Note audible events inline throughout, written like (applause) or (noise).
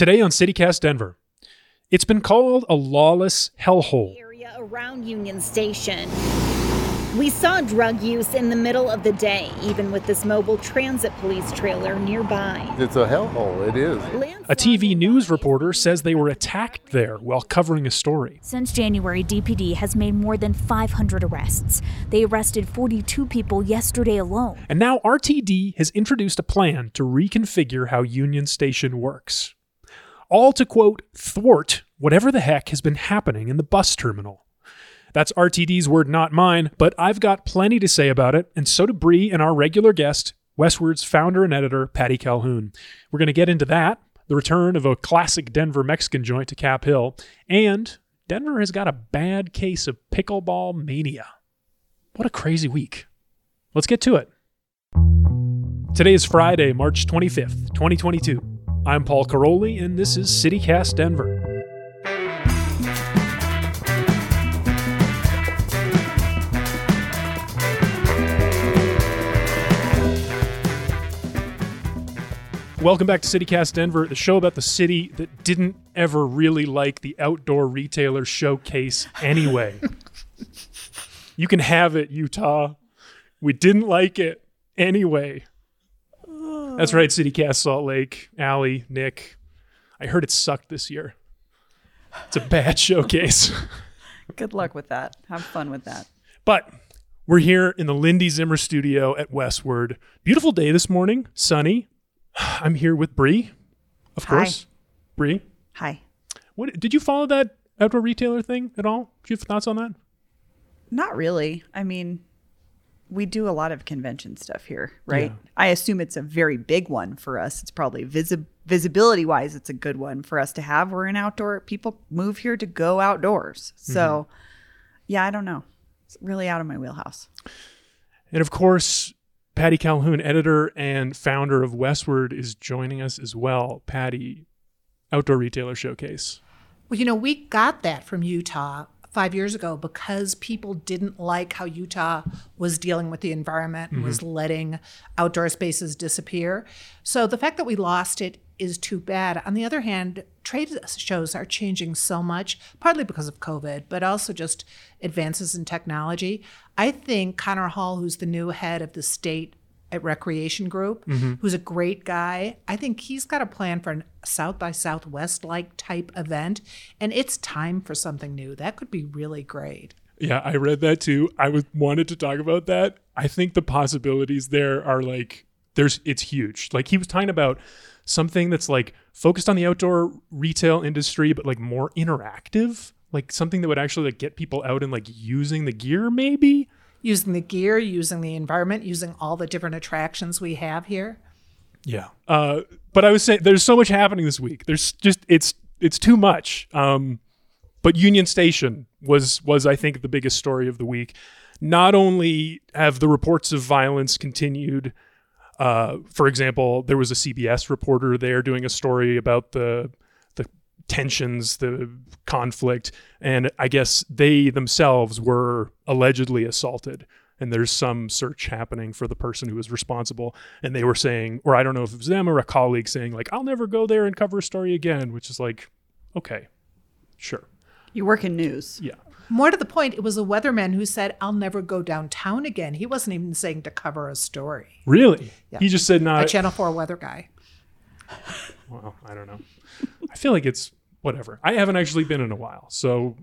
Today on CityCast Denver, it's been called a lawless hellhole. area around Union Station. We saw drug use in the middle of the day, even with this mobile transit police trailer nearby. It's a hellhole. It is. A TV news reporter says they were attacked there while covering a story. Since January, DPD has made more than 500 arrests. They arrested 42 people yesterday alone. And now RTD has introduced a plan to reconfigure how Union Station works. All to quote, thwart whatever the heck has been happening in the bus terminal. That's RTD's word, not mine, but I've got plenty to say about it, and so do Bree and our regular guest, Westword's founder and editor, Patty Calhoun. We're going to get into that, the return of a classic Denver Mexican joint to Cap Hill, and Denver has got a bad case of pickleball mania. What a crazy week. Let's get to it. Today is Friday, March 25th, 2022. I'm Paul Karolyi, and this is CityCast Denver. Welcome back to CityCast Denver, the show about the city that didn't ever really like the outdoor retailer showcase anyway. (laughs) you can have it, Utah. We didn't like it anyway. That's right, CityCast Salt Lake, Allie, Nick. I heard it sucked this year. It's a bad (laughs) showcase. (laughs) Good luck with that. Have fun with that. But we're here in the Lindy Zimmer studio at Westword. Beautiful day this morning, sunny. (sighs) I'm here with Bree, of Hi. course. Bree, Hi. what did you follow that outdoor retailer thing at all? Do you have thoughts on that? Not really. I mean, we do a lot of convention stuff here, right? Yeah. I assume it's a very big one for us. It's probably visi- visibility wise, it's a good one for us to have. We're an outdoor people move here to go outdoors. So, mm-hmm. yeah, I don't know. It's really out of my wheelhouse. And of course, Patty Calhoun, editor and founder of Westword, is joining us as well. Patty, Outdoor Retailer Showcase. Well, you know, we got that from Utah five years ago because people didn't like how Utah was dealing with the environment and was mm-hmm. letting outdoor spaces disappear. So the fact that we lost it is too bad. On the other hand, trade shows are changing so much, partly because of COVID, but also just advances in technology. I think Connor Hall, who's the new head of the state at Recreation Group, mm-hmm. who's a great guy. I think he's got a plan for a South by Southwest like type event, and it's time for something new. That could be really great. Yeah, I read that too. I was wanted to talk about that. I think the possibilities there are like there's it's huge. Like he was talking about something that's like focused on the outdoor retail industry but like more interactive, like something that would actually like get people out and like using the gear maybe. Using the gear, using the environment, using all the different attractions we have here. Yeah. Uh, but I was saying there's so much happening this week. There's just it's it's too much. Um, but Union Station was was I think the biggest story of the week. Not only have the reports of violence continued. Uh, for example, there was a CBS reporter there doing a story about the the tensions, the conflict, and I guess they themselves were allegedly assaulted. And there's some search happening for the person who was responsible. And they were saying, or I don't know if it was them or a colleague saying, like, I'll never go there and cover a story again, which is like, okay, sure. You work in news. Yeah. More to the point, it was a weatherman who said, I'll never go downtown again. He wasn't even saying to cover a story. Really? Yeah. He just said not. A. Channel 4 weather guy. well, I don't know. I feel like it's whatever. I haven't actually been in a while. So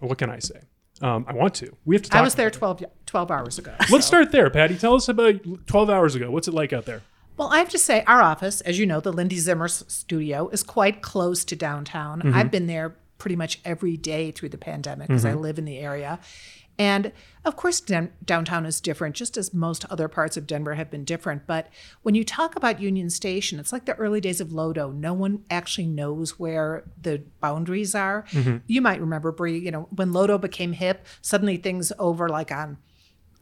what can I say? Um, I want to. We have to talk I was there about 12, 12 hours ago. (laughs) Let's start there, Patty. Tell us about 12 hours ago. What's it like out there? Well, I have to say, our office, as you know, the Lindy Zimmer studio, is quite close to downtown. Mm-hmm. I've been there pretty much every day through the pandemic because Mm-hmm. I live in the area. And of course, den- downtown is different, just as most other parts of Denver have been different. But when you talk about Union Station, it's like the early days of Lodo. No one actually knows where the boundaries are. Mm-hmm. You might remember, Bree, you know, when Lodo became hip, suddenly things over like on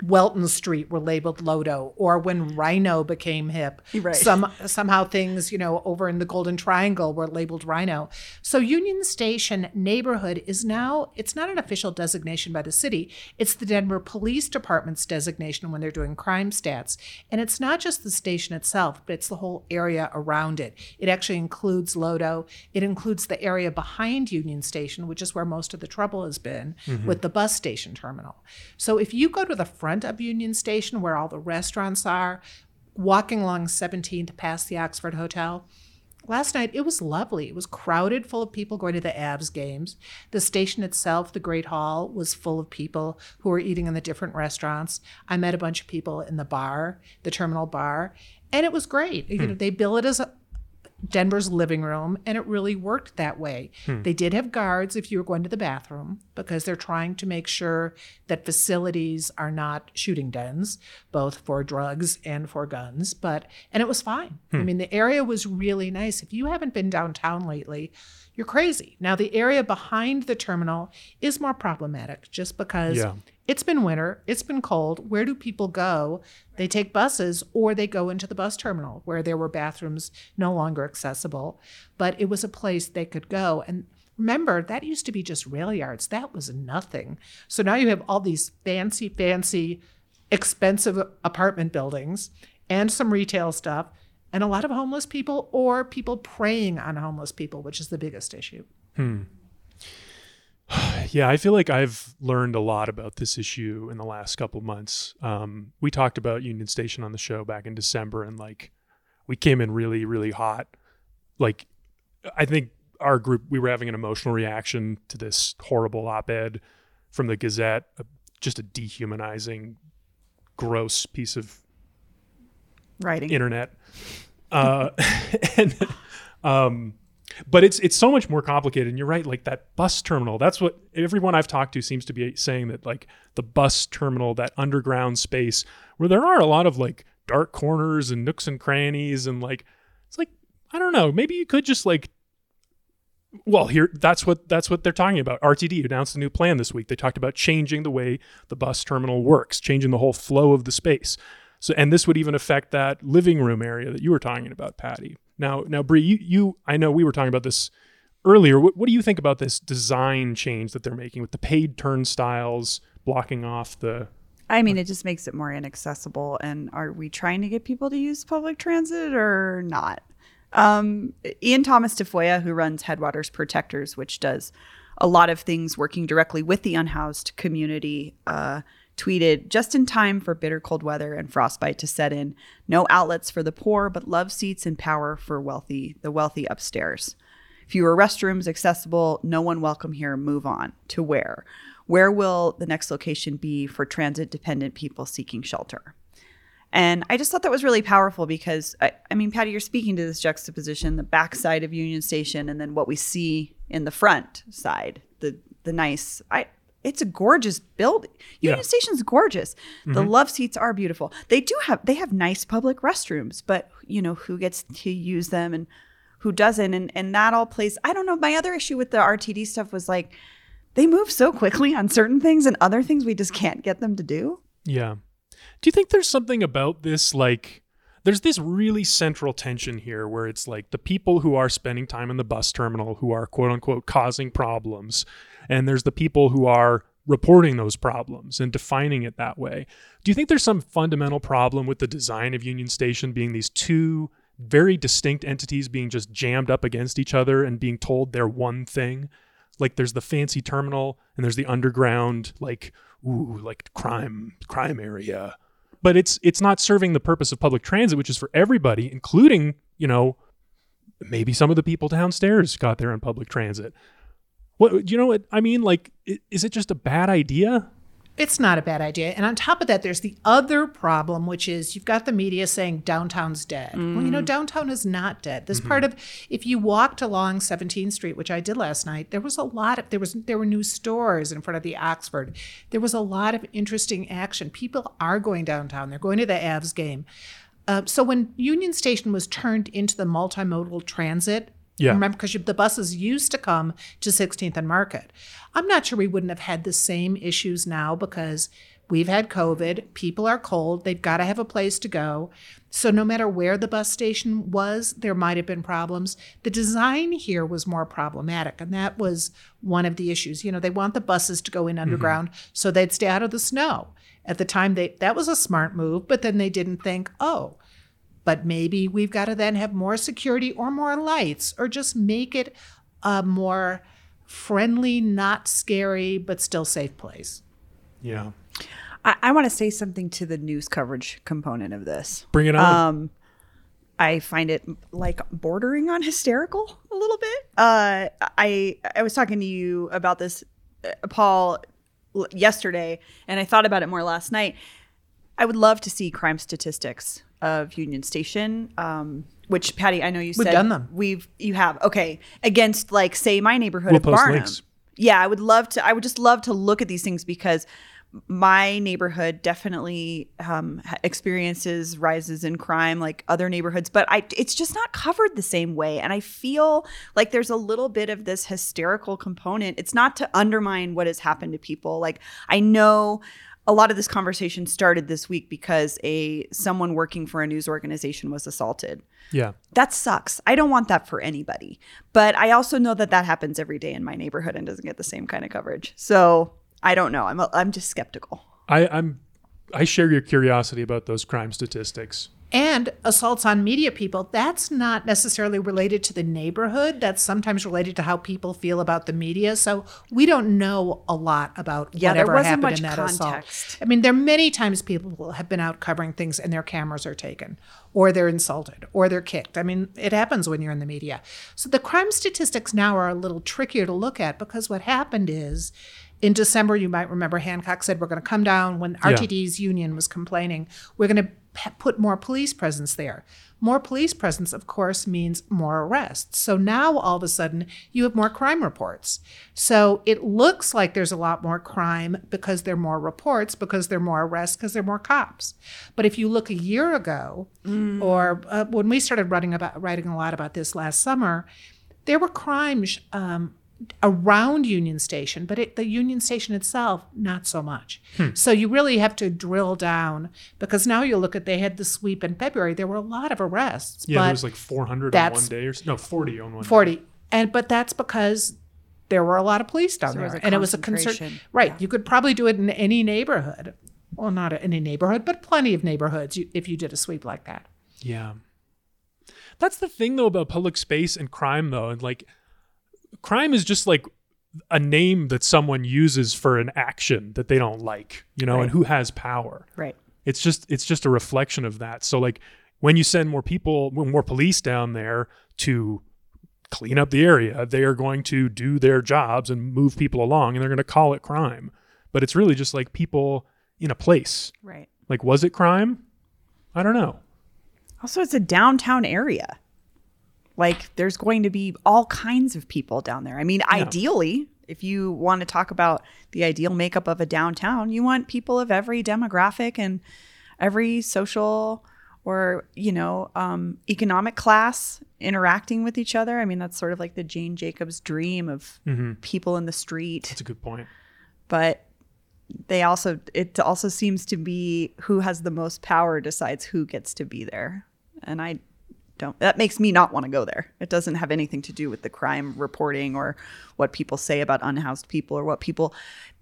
Welton Street were labeled Lodo, or when RiNo became hip, Right. some somehow things you know over in the Golden Triangle were labeled RiNo. So Union Station neighborhood is now it's not an official designation by the city; it's the Denver Police Department's designation when they're doing crime stats, and it's not just the station itself, but it's the whole area around it. It actually includes Lodo. It includes the area behind Union Station, which is where most of the trouble has been mm-hmm. with the bus station terminal. So if you go to the front of Union Station, where all the restaurants are, walking along 17th past the Oxford Hotel, Last night it was lovely. It was crowded, full of people going to the Avs games. The station itself, the Great Hall, was full of people who were eating in the different restaurants. I met a bunch of people in the bar, the terminal bar, and it was great. You know, hmm. they bill it as a Denver's living room, and it really worked that way. Hmm. They did have guards if you were going to the bathroom because they're trying to make sure that facilities are not shooting dens, both for drugs and for guns. But and it was fine. I hmm. mean, the area was really nice. If you haven't been downtown lately, you're crazy. Now, the area behind the terminal is more problematic just because Yeah. It's been winter, it's been cold. Where do people go? They take buses or they go into the bus terminal where there were bathrooms no longer accessible, but it was a place they could go. And remember, that used to be just rail yards. That was nothing. So now you have all these fancy, fancy, expensive apartment buildings and some retail stuff and a lot of homeless people or people preying on homeless people, which is the biggest issue. Hmm. (sighs) Yeah, I feel like I've learned a lot about this issue in the last couple months. Um, we talked about Union Station on the show back in December, and like we came in really, really hot. Like I think our group we were having an emotional reaction to this horrible op-ed from the Gazette, uh, just a dehumanizing, gross piece of Writing. internet. Uh, (laughs) and um, but it's it's so much more complicated. And you're right, like that bus terminal. That's what everyone I've talked to seems to be saying that like the bus terminal, that underground space where there are a lot of like dark corners and nooks and crannies, and like it's like I don't know, maybe you could just like. Well, here that's what that's what they're talking about. RTD announced a new plan this week. They talked about changing the way the bus terminal works, changing the whole flow of the space. So, and this would even affect that living room area that you were talking about, Patty. Now, now, Bree, you, you, I know we were talking about this earlier. What, what do you think about this design change that they're making with the paid turnstiles blocking off the? I mean, it just makes it more inaccessible. And are we trying to get people to use public transit or not? Um, Ean Thomas Tafoya, who runs Headwaters Protectors, which does a lot of things working directly with the unhoused community, uh, tweeted just in time for bitter cold weather and frostbite to set in. No outlets for the poor, but love seats and power for wealthy, the wealthy upstairs. Fewer restrooms accessible. No one welcome here. Move on to where? Where will the next location be for transit dependent people seeking shelter? And I just thought that was really powerful because, I, I mean, Patty, you're speaking to this juxtaposition the backside of Union Station and then what we see in the front side, the, the nice, I, it's a gorgeous building. Union Yeah. Station's gorgeous. The mm-hmm. love seats are beautiful. They do have they have nice public restrooms, but you know who gets to use them and who doesn't, and and that all plays. I don't know. My other issue with the RTD stuff was like they move so quickly on certain things, and other things we just can't get them to do. Yeah. Do you think there's something about this like there's this really central tension here where it's like the people who are spending time in the bus terminal who are quote unquote causing problems and there's the people who are reporting those problems and defining it that way. Do you think there's some fundamental problem with the design of Union Station being these two very distinct entities being just jammed up against each other and being told they're one thing? Like there's the fancy terminal and there's the underground like ooh like crime crime area. But it's it's not serving the purpose of public transit which is for everybody including, you know, maybe some of the people downstairs got there on public transit. What do you know what I mean? Like, is it just a bad idea? It's not a bad idea. And on top of that, there's the other problem, which is you've got the media saying downtown's dead. Well, you know, downtown is not dead. This part of if you walked along 17th Street, which I did last night, there was a lot of there was there were new stores in front of the Oxford. There was a lot of interesting action. People are going downtown. They're going to the Avs game. Uh, so when Union Station was turned into the multimodal transit, Yeah. remember because the buses used to come to 16th and Market. I'm not sure we wouldn't have had the same issues now because We've had COVID. People are cold. They've got to have a place to go. So, no matter where the bus station was, there might have been problems. The design here was more problematic, and that was one of the issues. You know, they want the buses to go in mm-hmm. underground so they'd stay out of the snow. At the time, they that was a smart move, but then they didn't think, oh, but maybe we've got to then have more security or more lights or just make it a more friendly, not scary, but still safe place. Yeah. I, I want to say something to the news coverage component of this. Bring it on. Um, I find it like bordering on hysterical a little bit. Uh, I I was talking to you about this, uh, Paul, l- yesterday, and I thought about it more last night. I would love to see crime statistics of Union Station. Um, which Patty, I know you We've said done them. We've you have okay against like say my neighborhood We'll of post Barnum. links. Yeah, I would love to. I would just love to look at these things because my neighborhood definitely um, experiences rises in crime like other neighborhoods, but I it's just not covered the same way. And I feel like there's a little bit of this hysterical component. It's not to undermine what has happened to people. Like I know a lot of this conversation started this week because a someone working for a news organization was assaulted yeah. that sucks. I don't want that for anybody. But I also know that that happens every day in my neighborhood and doesn't get the same kind of coverage. So I don't know. I'm I'm just skeptical. I, I'm I share your curiosity about those crime statistics. And assaults on media people, that's not necessarily related to the neighborhood. That's sometimes related to how people feel about the media. So we don't know a lot about Yeah, there whatever wasn't happened much in that context. assault. I mean, there are many times people have been out covering things and their cameras are taken, or they're insulted, or they're kicked. I mean, it happens when you're in the media. So the crime statistics now are a little trickier to look at because what happened is in December, you might remember Hancock said we're going to come down when RTD's union was complaining. We're going to p- put more police presence there. More police presence, of course, means more arrests. So now all of a sudden you have more crime reports. So it looks like there's a lot more crime because there are more reports, because there are more arrests, because there are more cops. But if you look a year ago, or uh, when we started writing about writing a lot about this last summer, there were crimes um, around Union Station, but it, the Union Station itself, not so much. Hmm. So you really have to drill down because now you look at they had the sweep in February. There were a lot of arrests, Yeah, but there was like 400 on one day or s- no 40 on one. day. 40 and but that's because there were a lot of police down So there was and it was a concern concentration. right you could probably do it in any neighborhood well not any neighborhood but plenty of neighborhoods you, if you did a sweep like that Yeah. That's the thing though about public space and crime though. And like crime is just like a name that someone uses for an action that they don't like, you know, and who has power. Right. It's just it's just a reflection of that. So like when you send more people, more police down there to clean up the area, they are going to do their jobs and move people along and they're going to call it crime. But it's really just like people in a place. Right. Like was it crime? I don't know. Also, it's a downtown area. Like, there's going to be all kinds of people down there. I mean, ideally, if you want to talk about the ideal makeup of a downtown, you want people of every demographic and every social or, you know, um, economic class interacting with each other. I mean, that's sort of like the Jane Jacobs dream of people in the street That's a good point. but they also it also seems to be who has the most power decides who gets to be there and i don't that makes me not want to go there. It doesn't have anything to do with the crime reporting or what people say about unhoused people or what people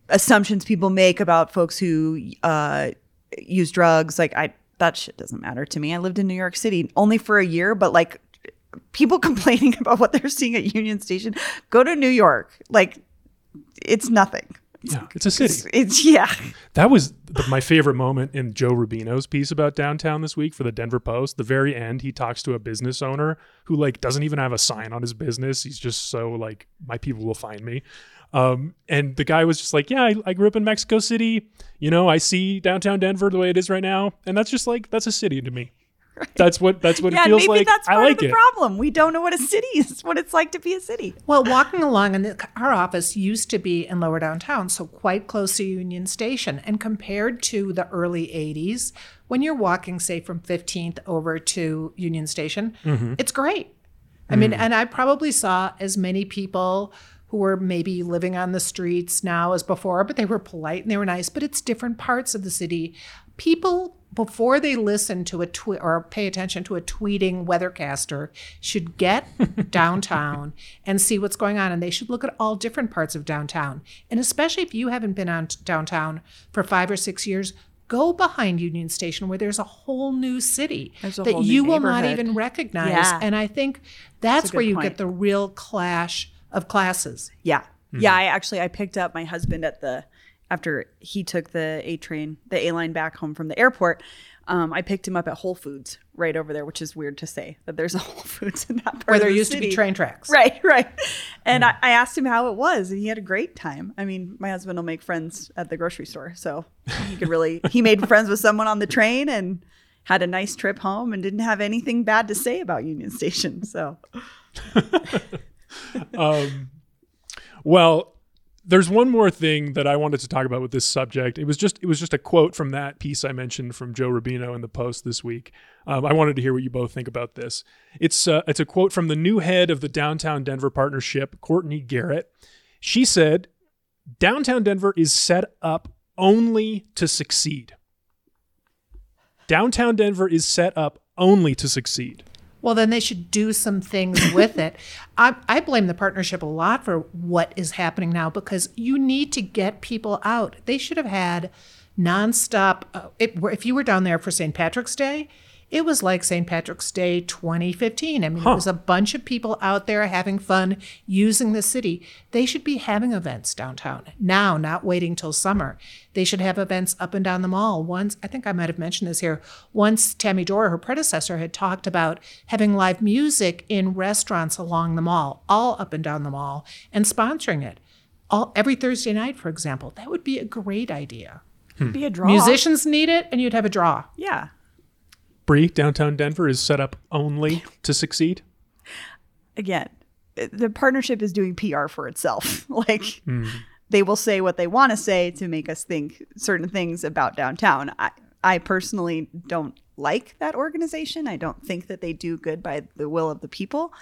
assumptions people make about folks who uh, use drugs. Like i that shit doesn't matter to me. I lived in new york city only for a year but like people (laughs) complaining about what they're seeing at union station go to new york. Like it's nothing Yeah, it's a city. it's, yeah. That was the, my favorite moment in Joe Rubino's piece about downtown this week for the Denver Post. The very end, he talks to a business owner who like doesn't even have a sign on his business. He's just so like, my people will find me. Um, and the guy was just like, yeah, I, I grew up in Mexico City. You know, I see downtown Denver the way it is right now, and that's just like that's a city to me. (laughs) That's what that's what Yeah, it feels maybe like. that's I like of the it. problem. We don't know what a city (laughs) is, what it's like to be a city. Well, walking along, and our office used to be in lower downtown, so quite close to Union Station. And compared to the early 80s, when you're walking, say, from 15th over to Union Station, mm-hmm. it's great. I mean, mm. and I probably saw as many people who who were maybe living on the streets now as before, but they were polite and they were nice. But it's different parts of the city. People before they listen to a tweet or pay attention to a tweeting weathercaster should get (laughs) downtown and see what's going on and they should look at all different parts of downtown and especially if you haven't been on downtown for five or six years go behind union station where there's a whole new city that you will not even recognize Yeah. and i think that's, a where you point. get the real clash of classes Yeah. Mm-hmm. Yeah, I actually I picked up my husband at the after he took the A train, the A line back home from the airport. Um, I picked him up at Whole Foods right over there, which is weird to say that there's a (laughs) Whole Foods in that part where there the used to be train tracks Right, right. And I, I asked him how it was, and he had a great time. I mean, my husband will make friends at the grocery store, so he could really he made (laughs) friends with someone on the train and had a nice trip home and didn't have anything bad to say about Union Station. So (laughs) Um, well, there's one more thing that I wanted to talk about with this subject. It was just it was just a quote from that piece I mentioned from Joe Rubino in the Post this week. Um, I wanted to hear what you both think about this. It's uh, it's a quote from the new head of the Downtown Denver Partnership, Kourtny Garrett. She said, "Downtown Denver is set up only to succeed. Downtown Denver is set up only to succeed." Well, then they should do some things with it. (laughs) I, I blame the partnership a lot for what is happening now because you need to get people out. They should have had nonstop. Uh, it, if you were down there for St. Patrick's Day, it was like St. Patrick's Day 2015. I mean, it was a bunch of people out there having fun using the city. They should be having events downtown now, not waiting till summer. They should have events up and down the mall. Once, I think I might have mentioned this here. Once Tami Door, her predecessor, had talked about having live music in restaurants along the mall, all up and down the mall, and sponsoring it. All every Thursday night, for example. That would be a great idea. be a draw. Musicians need it, and you'd have a draw. Yeah. Bree, downtown Denver is set up only to succeed. again, the partnership is doing PR for itself. (laughs) like they will say what they want to say to make us think certain things about downtown. I, I personally don't like that organization. I don't think that they do good by the will of the people.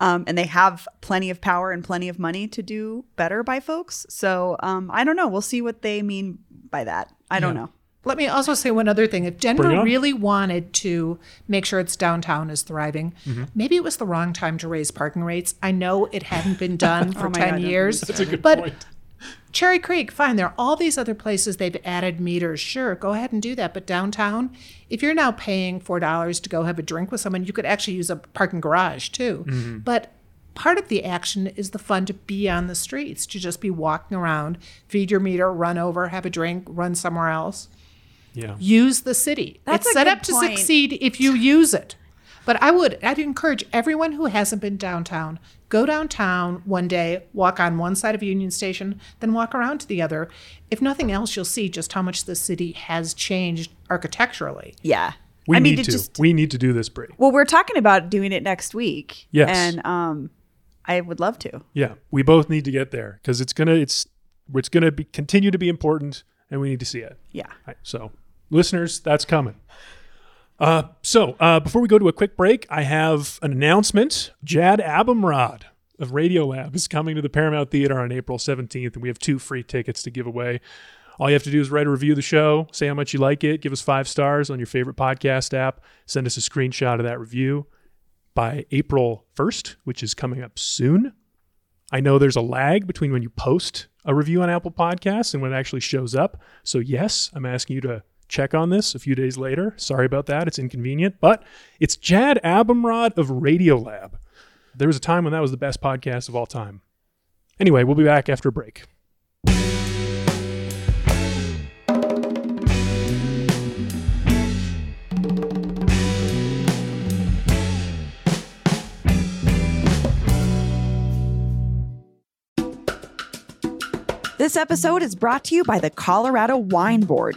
Um, and they have plenty of power and plenty of money to do better by folks. So um, I don't know. We'll see what they mean by that. I don't know. Let me also say one other thing. If Denver Bring it on. really wanted to make sure its downtown is thriving, Mm-hmm. maybe it was the wrong time to raise parking rates. I know it hadn't been done (laughs) for Oh 10 God, years. That's a good but point. Cherry Creek, fine. There are all these other places they've added meters. Sure, go ahead and do that. But downtown, if you're now paying $4 to go have a drink with someone, you could actually use a parking garage too. Mm-hmm. But part of the action is the fun to be on the streets, to just be walking around, feed your meter, run over, have a drink, run somewhere else Yeah. use the city. That's it's a set good up to point. succeed if you use it. But I would I'd encourage everyone who hasn't been downtown, go downtown one day, walk on one side of Union Station, then walk around to the other. If nothing else, you'll see just how much the city has changed architecturally. Yeah. We I need it to. just we need to do this, Bree. well, we're talking about doing it next week. Yes. And um, I would love to. Yeah, we both need to get there because it's gonna it's it's gonna be continue to be important, and we need to see it. Yeah. Right, so, listeners, that's coming. Uh, so uh, before we go to a quick break, I have an announcement. Jad Abumrad of Radiolab is coming to the Paramount Theater on April 17th, and we have two free tickets to give away. All you have to do is write a review of the show, say how much you like it, give us five stars on your favorite podcast app, send us a screenshot of that review by April 1st, which is coming up soon. I know there's a lag between when you post a review on Apple Podcasts and when it actually shows up. So, yes, I'm asking you to check on this a few days later. Sorry about that. It's inconvenient, but it's Jad Abumrad of Radiolab. There was a time when that was the best podcast of all time. Anyway, we'll be back after a break. This episode is brought to you by the Colorado Wine Board.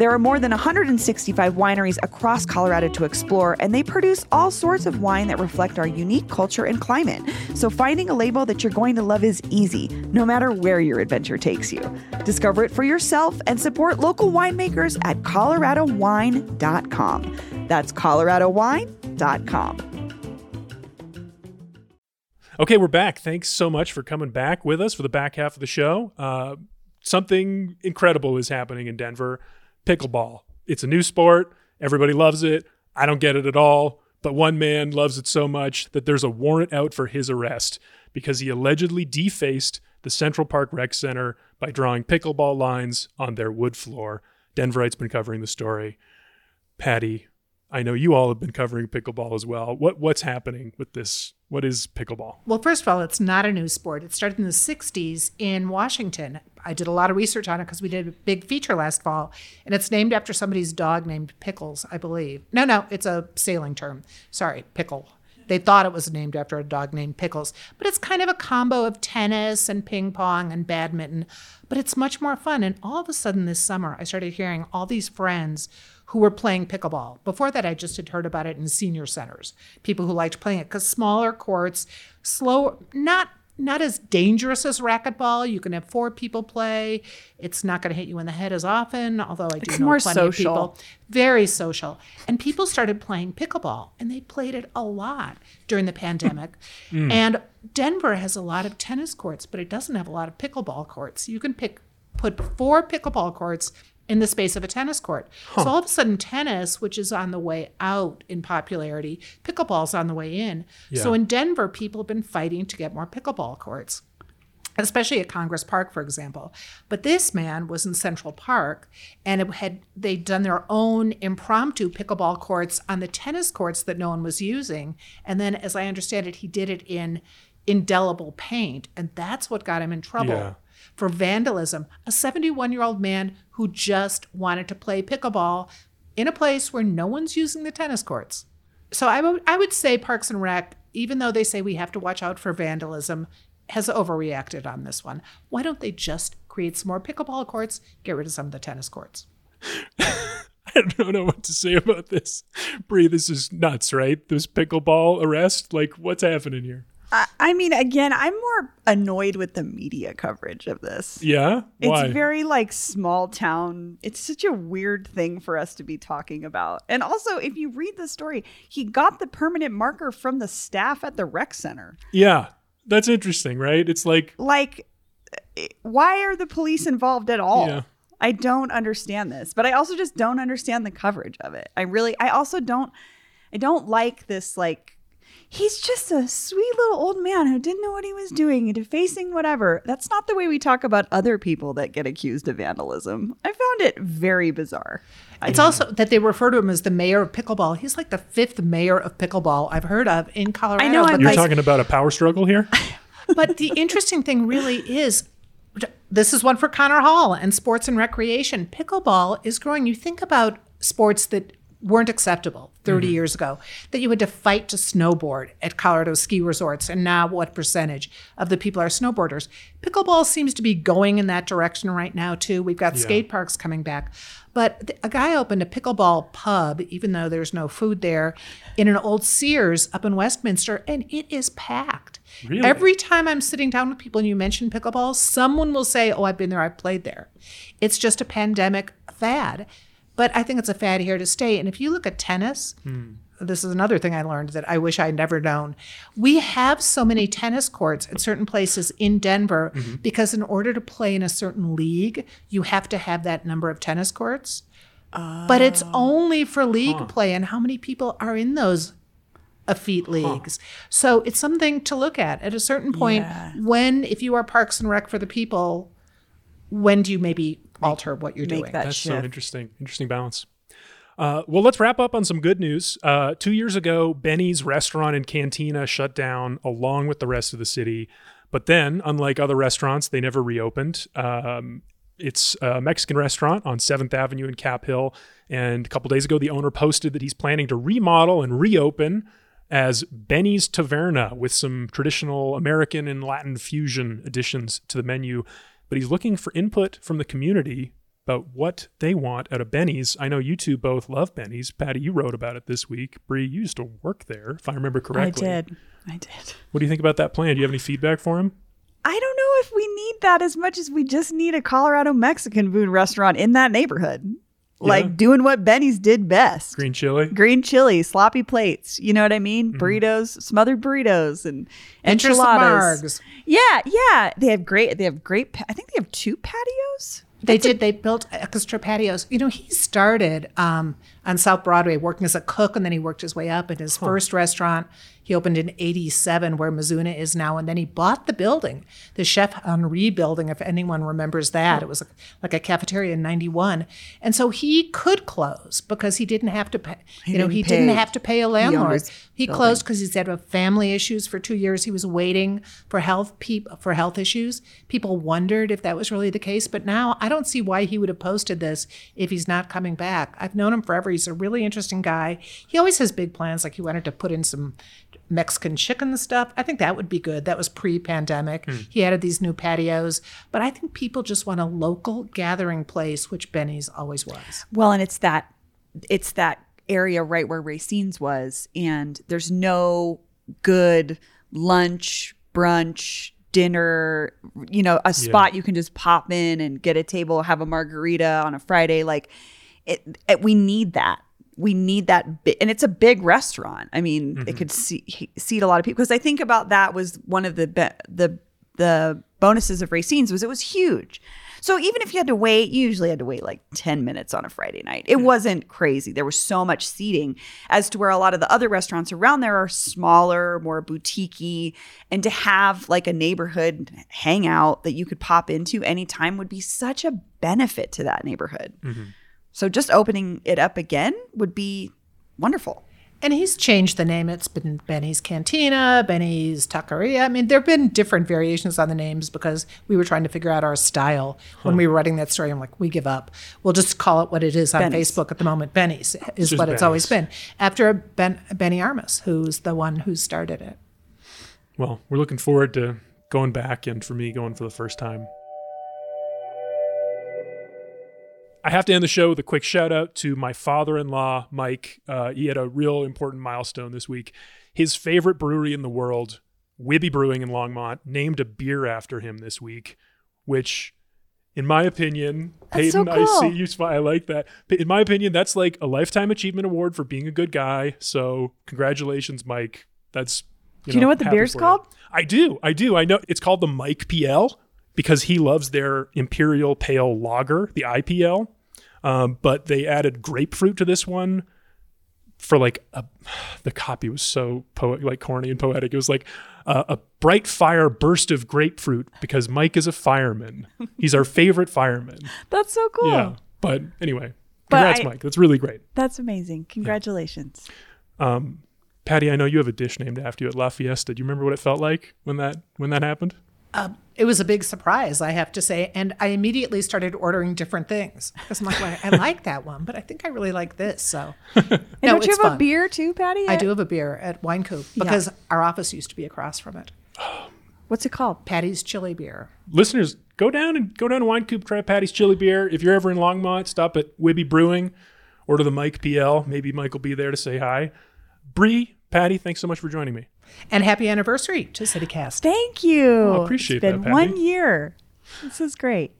There are more than 165 wineries across Colorado to explore, and they produce all sorts of wine that reflect our unique culture and climate. So finding a label that you're going to love is easy, no matter where your adventure takes you. Discover it for yourself and support local winemakers at coloradowine.com. That's coloradowine.com. Okay, we're back. Thanks so much for coming back with us for the back half of the show. Uh, something incredible is happening in Denver pickleball. It's a new sport. Everybody loves it. I don't get it at all. But one man loves it so much that there's a warrant out for his arrest because he allegedly defaced the Central Park Rec Center by drawing pickleball lines on their wood floor. Denverite's been covering the story. Patty, I know you all have been covering pickleball as well. What what's happening with this? What is pickleball? Well, first of all, it's not a new sport. It started in the 60s in Washington. I did a lot of research on it because we did a big feature last fall, and it's named after somebody's dog named Pickles, I believe. No, no, it's a sailing term. Sorry, pickle. They thought it was named after a dog named Pickles, but it's kind of a combo of tennis and ping pong and badminton, but it's much more fun. And all of a sudden this summer, I started hearing all these friends who were playing pickleball. Before that, I just had heard about it in senior centers, people who liked playing it because smaller courts, slow, not not as dangerous as racquetball. You can have four people play. It's not going to hit you in the head as often, although I do It's know more plenty social. of people. Very social. And people started playing pickleball, and they played it a lot during the pandemic. (laughs) Hmm. And Denver has a lot of tennis courts, but it doesn't have a lot of pickleball courts. You can pick put four pickleball courts in the space of a tennis court. So all of a sudden, tennis, which is on the way out in popularity, pickleball's on the way in. So in Denver, people have been fighting to get more pickleball courts especially at Congress Park, for example. But this man was in Central Park, and it had they'd done their own impromptu pickleball courts on the tennis courts that no one was using. And then, as I understand it, he did it in indelible paint, and that's what got him in trouble. Yeah. For vandalism, a 71 year old man who just wanted to play pickleball in a place where no one's using the tennis courts. So I would I would say Parks and Rec, even though they say we have to watch out for vandalism, has overreacted on this one. Why don't they just create some more pickleball courts, get rid of some of the tennis courts? (laughs) I don't know what to say about this. Bree, this is nuts, right? This pickleball arrest? Like, what's happening here? I, I mean, again, I'm more annoyed with the media coverage of this. Yeah? Why? It's very like small town. It's such a weird thing for us to be talking about. And also, if you read the story, he got the permanent marker from the staff at the rec center. yeah. That's interesting, right? It's like, Like, eh, why are the police involved at all? Yeah. I don't understand this, but I also just don't understand the coverage of it. I really, I also don't, I don't like this like. He's just a sweet little old man who didn't know what he was doing, and defacing whatever. That's not the way we talk about other people that get accused of vandalism. I found it very bizarre. It's also that they refer to him as the mayor of pickleball. He's like the fifth mayor of pickleball I've heard of in Colorado. I know, I'm you're like- talking about a power struggle here? (laughs) but the interesting thing really is this is one for Connor Hall and sports and recreation. Pickleball is growing. You think about sports that weren't acceptable 30 mm-hmm. years ago, that you had to fight to snowboard at Colorado ski resorts, and now what percentage of the people are snowboarders? Pickleball seems to be going in that direction right now, too. We've got skate parks coming back. But th- a guy opened a pickleball pub, even though there's no food there, in an old Sears up in Westminster, and it is packed. Really? Every time I'm sitting down with people and you mention pickleball, someone will say, Oh, I've been there, I've played there. It's just a pandemic fad. But I think it's a fad here to stay. And if you look at tennis, hmm. this is another thing I learned that I wish I'd never known. We have so many tennis courts at certain places in Denver mm-hmm. because in order to play in a certain league, you have to have that number of tennis courts. but it's oh. only for league play. And how many people are in those effete leagues? So it's something to look at. At a certain point, when, if you are Parks and Rec for the people, when do you maybe alter what you're Make doing? that That's so interesting. Interesting balance. Uh, well, let's wrap up on some good news. Uh, two years ago, Benny's restaurant and cantina shut down along with the rest of the city. But then, unlike other restaurants, they never reopened. Um, it's a Mexican restaurant on 7th Avenue in Cap Hill. And a couple days ago, the owner posted that he's planning to remodel and reopen as Benny's Taverna with some traditional American and Latin fusion additions to the menu. But he's looking for input from the community about what they want out of Benny's. I know you two both love Benny's. Patty, you wrote about it this week. Bree, you used to work there, if I remember correctly. I did. I did. What do you think about that plan? Do you have any feedback for him? I don't know if we need that as much as we just need a Colorado Mexican food restaurant in that neighborhood. Like Yeah. doing what Benny's did best. Green chili? Green chili, sloppy plates. You know what I mean? Mm-hmm. Burritos, smothered burritos, and Interest enchiladas. Yeah, yeah. They have great. They have great. I think they have two patios. They did. They built extra patios. You know, he started um, on South Broadway working as a cook, and then he worked his way up. And his first restaurant he opened in '87, where Mizuna is now. And then he bought the building, the Chef Henri building, if anyone remembers that. It was like a cafeteria in '91, and so he could close because he didn't have to pay. you know, didn't he pay didn't have to pay a landlord. owner's He closed because he's had family issues for two years. He was waiting for health peop- for health issues. People wondered if that was really the case, but now I don't see why he would have posted this if he's not coming back. I've known him forever. He's a really interesting guy. He always has big plans, like he wanted to put in some Mexican chicken stuff. I think that would be good. That was pre-pandemic. Hmm. He added these new patios, but I think people just want a local gathering place, which Benny's always was. Well, and it's that it's that area right where Racine's was, and there's no good lunch, brunch, dinner, you know, a spot you can just pop in and get a table, have a margarita on a Friday. Like it, it we need that. We need that, bi- and it's a big restaurant. I mean, it mm-hmm. could see, seat a lot of people. Because I think about that was one of the be- the the bonuses of Racine's was it was huge. So even if you had to wait, you usually had to wait like 10 minutes on a Friday night. It mm-hmm. wasn't crazy. There was so much seating as to where a lot of the other restaurants around there are smaller, more boutique and to have like a neighborhood hangout that you could pop into anytime would be such a benefit to that neighborhood. Mm-hmm. So just opening it up again would be wonderful. And he's changed the name. It's been Benny's Cantina, Benny's Taqueria. I mean, there have been different variations on the names because we were trying to figure out our style when we were writing that story. I'm like, we give up. We'll just call it what it is on Benny's. Facebook at the moment. Benny's is just what it's always been. After Ben, Benny Armas, who's the one who started it. Well, we're looking forward to going back and for me going for the first time. I have to end the show with a quick shout out to my father in law, Mike. Uh, he had a real important milestone this week. His favorite brewery in the world, Wibby Brewing in Longmont, named a beer after him this week, which, in my opinion, That's so Peyton, I cool. see you. I like that. In my opinion, that's like a lifetime achievement award for being a good guy. So, congratulations, Mike. That's Do you know what the beer's for you. called? I do. I do. I know it's called the Mike PL because he loves their Imperial Pale Lager, the IPL. Um, but they added grapefruit to this one for like a, (sighs) the copy was so poet like corny and poetic. It was like uh, a bright fire burst of grapefruit because Mike is a fireman. He's our favorite fireman. (laughs) That's so cool. Yeah. But anyway, But congrats, I- Mike. That's really great. That's amazing. Congratulations. Um, Patty, I know you have a dish named after you at La Fiesta. Do you remember what it felt like when that when that happened? Um, it was a big surprise, I have to say. And I immediately started ordering different things because I'm like, well, I (laughs) like that one, but I think I really like this. So, And no, don't you it's have a beer too, Patty? I do have a beer at Wynkoop because our office used to be across from it. (gasps) What's it called? Patty's Chili Beer. listeners, go down and go down to Wynkoop, try Patty's Chili Beer. If you're ever in Longmont, stop at Wibby Brewing, order the Mike PL. Maybe Mike will be there to say hi. Bree, Patty, thanks so much for joining me. And happy anniversary to CityCast. Thank you. I appreciate it's been that, Patty. one year. This is great.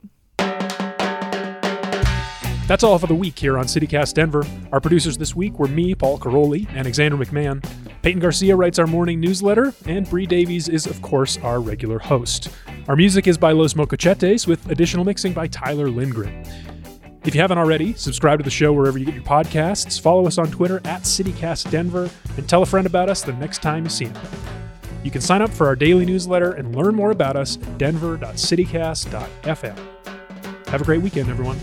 That's all for the week here on CityCast Denver. Our producers this week were me, Paul Karolyi, and Alexander McMahon. Peyton Garcia writes our morning newsletter, and Bree Davies is, of course, our regular host. Our music is by Los Mocochetes, with additional mixing by Tyler Lindgren. If you haven't already, subscribe to the show wherever you get your podcasts, follow us on Twitter at CityCastDenver, and tell a friend about us the next time you see them. You can sign up for our daily newsletter and learn more about us at denver.citycast.fm. Have a great weekend, everyone.